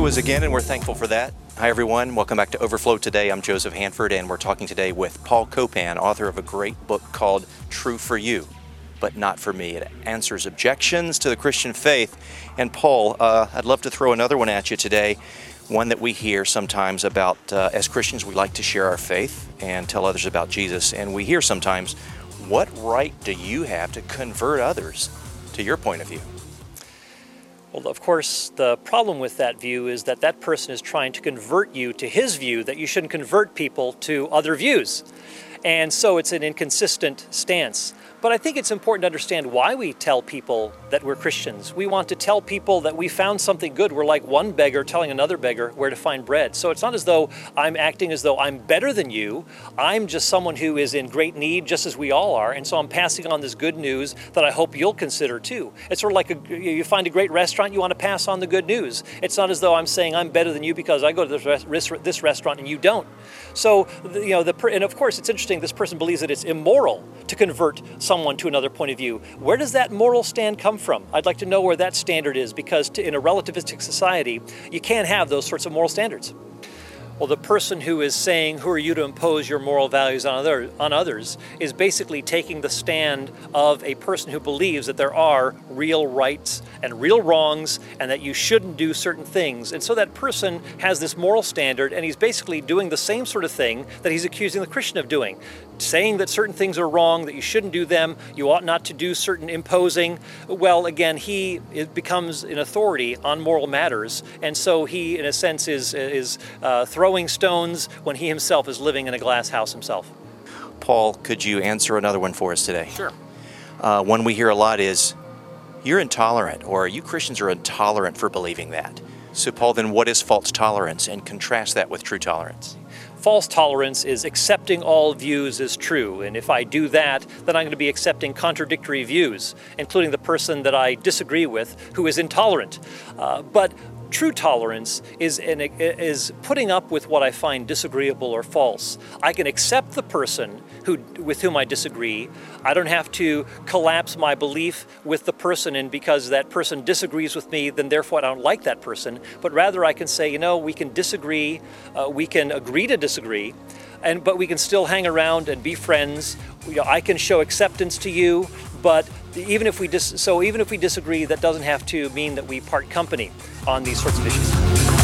to us again, and we're thankful for that. Hi, everyone. Welcome back to Overflow Today. I'm Joseph Hanford, and we're talking today with Paul Copan, author of a great book called True for You, but Not for Me. It answers objections to the Christian faith. And, Paul, uh, I'd love to throw another one at you today, one that we hear sometimes about uh, as Christians, we like to share our faith and tell others about Jesus. And we hear sometimes, what right do you have to convert others to your point of view? Well, of course, the problem with that view is that that person is trying to convert you to his view that you shouldn't convert people to other views. And so it's an inconsistent stance. But I think it's important to understand why we tell people that we're Christians. We want to tell people that we found something good. We're like one beggar telling another beggar where to find bread. So it's not as though I'm acting as though I'm better than you. I'm just someone who is in great need, just as we all are. And so I'm passing on this good news that I hope you'll consider too. It's sort of like a, you find a great restaurant, you want to pass on the good news. It's not as though I'm saying I'm better than you because I go to this, this restaurant and you don't. So, you know, the, and of course, it's interesting, this person believes that it's immoral to convert someone to another point of view. Where does that moral stand come from? I'd like to know where that standard is because to, in a relativistic society, you can't have those sorts of moral standards. Well, the person who is saying, Who are you to impose your moral values on, other, on others, is basically taking the stand of a person who believes that there are real rights and real wrongs and that you shouldn't do certain things. And so that person has this moral standard and he's basically doing the same sort of thing that he's accusing the Christian of doing saying that certain things are wrong, that you shouldn't do them, you ought not to do certain imposing. Well, again, he becomes an authority on moral matters, and so he, in a sense, is is uh, throwing throwing stones when he himself is living in a glass house himself. Paul, could you answer another one for us today? Sure. Uh, one we hear a lot is, you're intolerant, or you Christians are intolerant for believing that. So, Paul, then what is false tolerance? And contrast that with true tolerance. False tolerance is accepting all views as true. And if I do that, then I'm going to be accepting contradictory views, including the person that I disagree with who is intolerant. Uh, but True tolerance is, an, is putting up with what I find disagreeable or false. I can accept the person who, with whom I disagree. I don't have to collapse my belief with the person, and because that person disagrees with me, then therefore I don't like that person. But rather, I can say, you know, we can disagree, uh, we can agree to disagree, and but we can still hang around and be friends. You know, I can show acceptance to you, but even if we dis- so even if we disagree, that doesn't have to mean that we part company on these sorts of issues.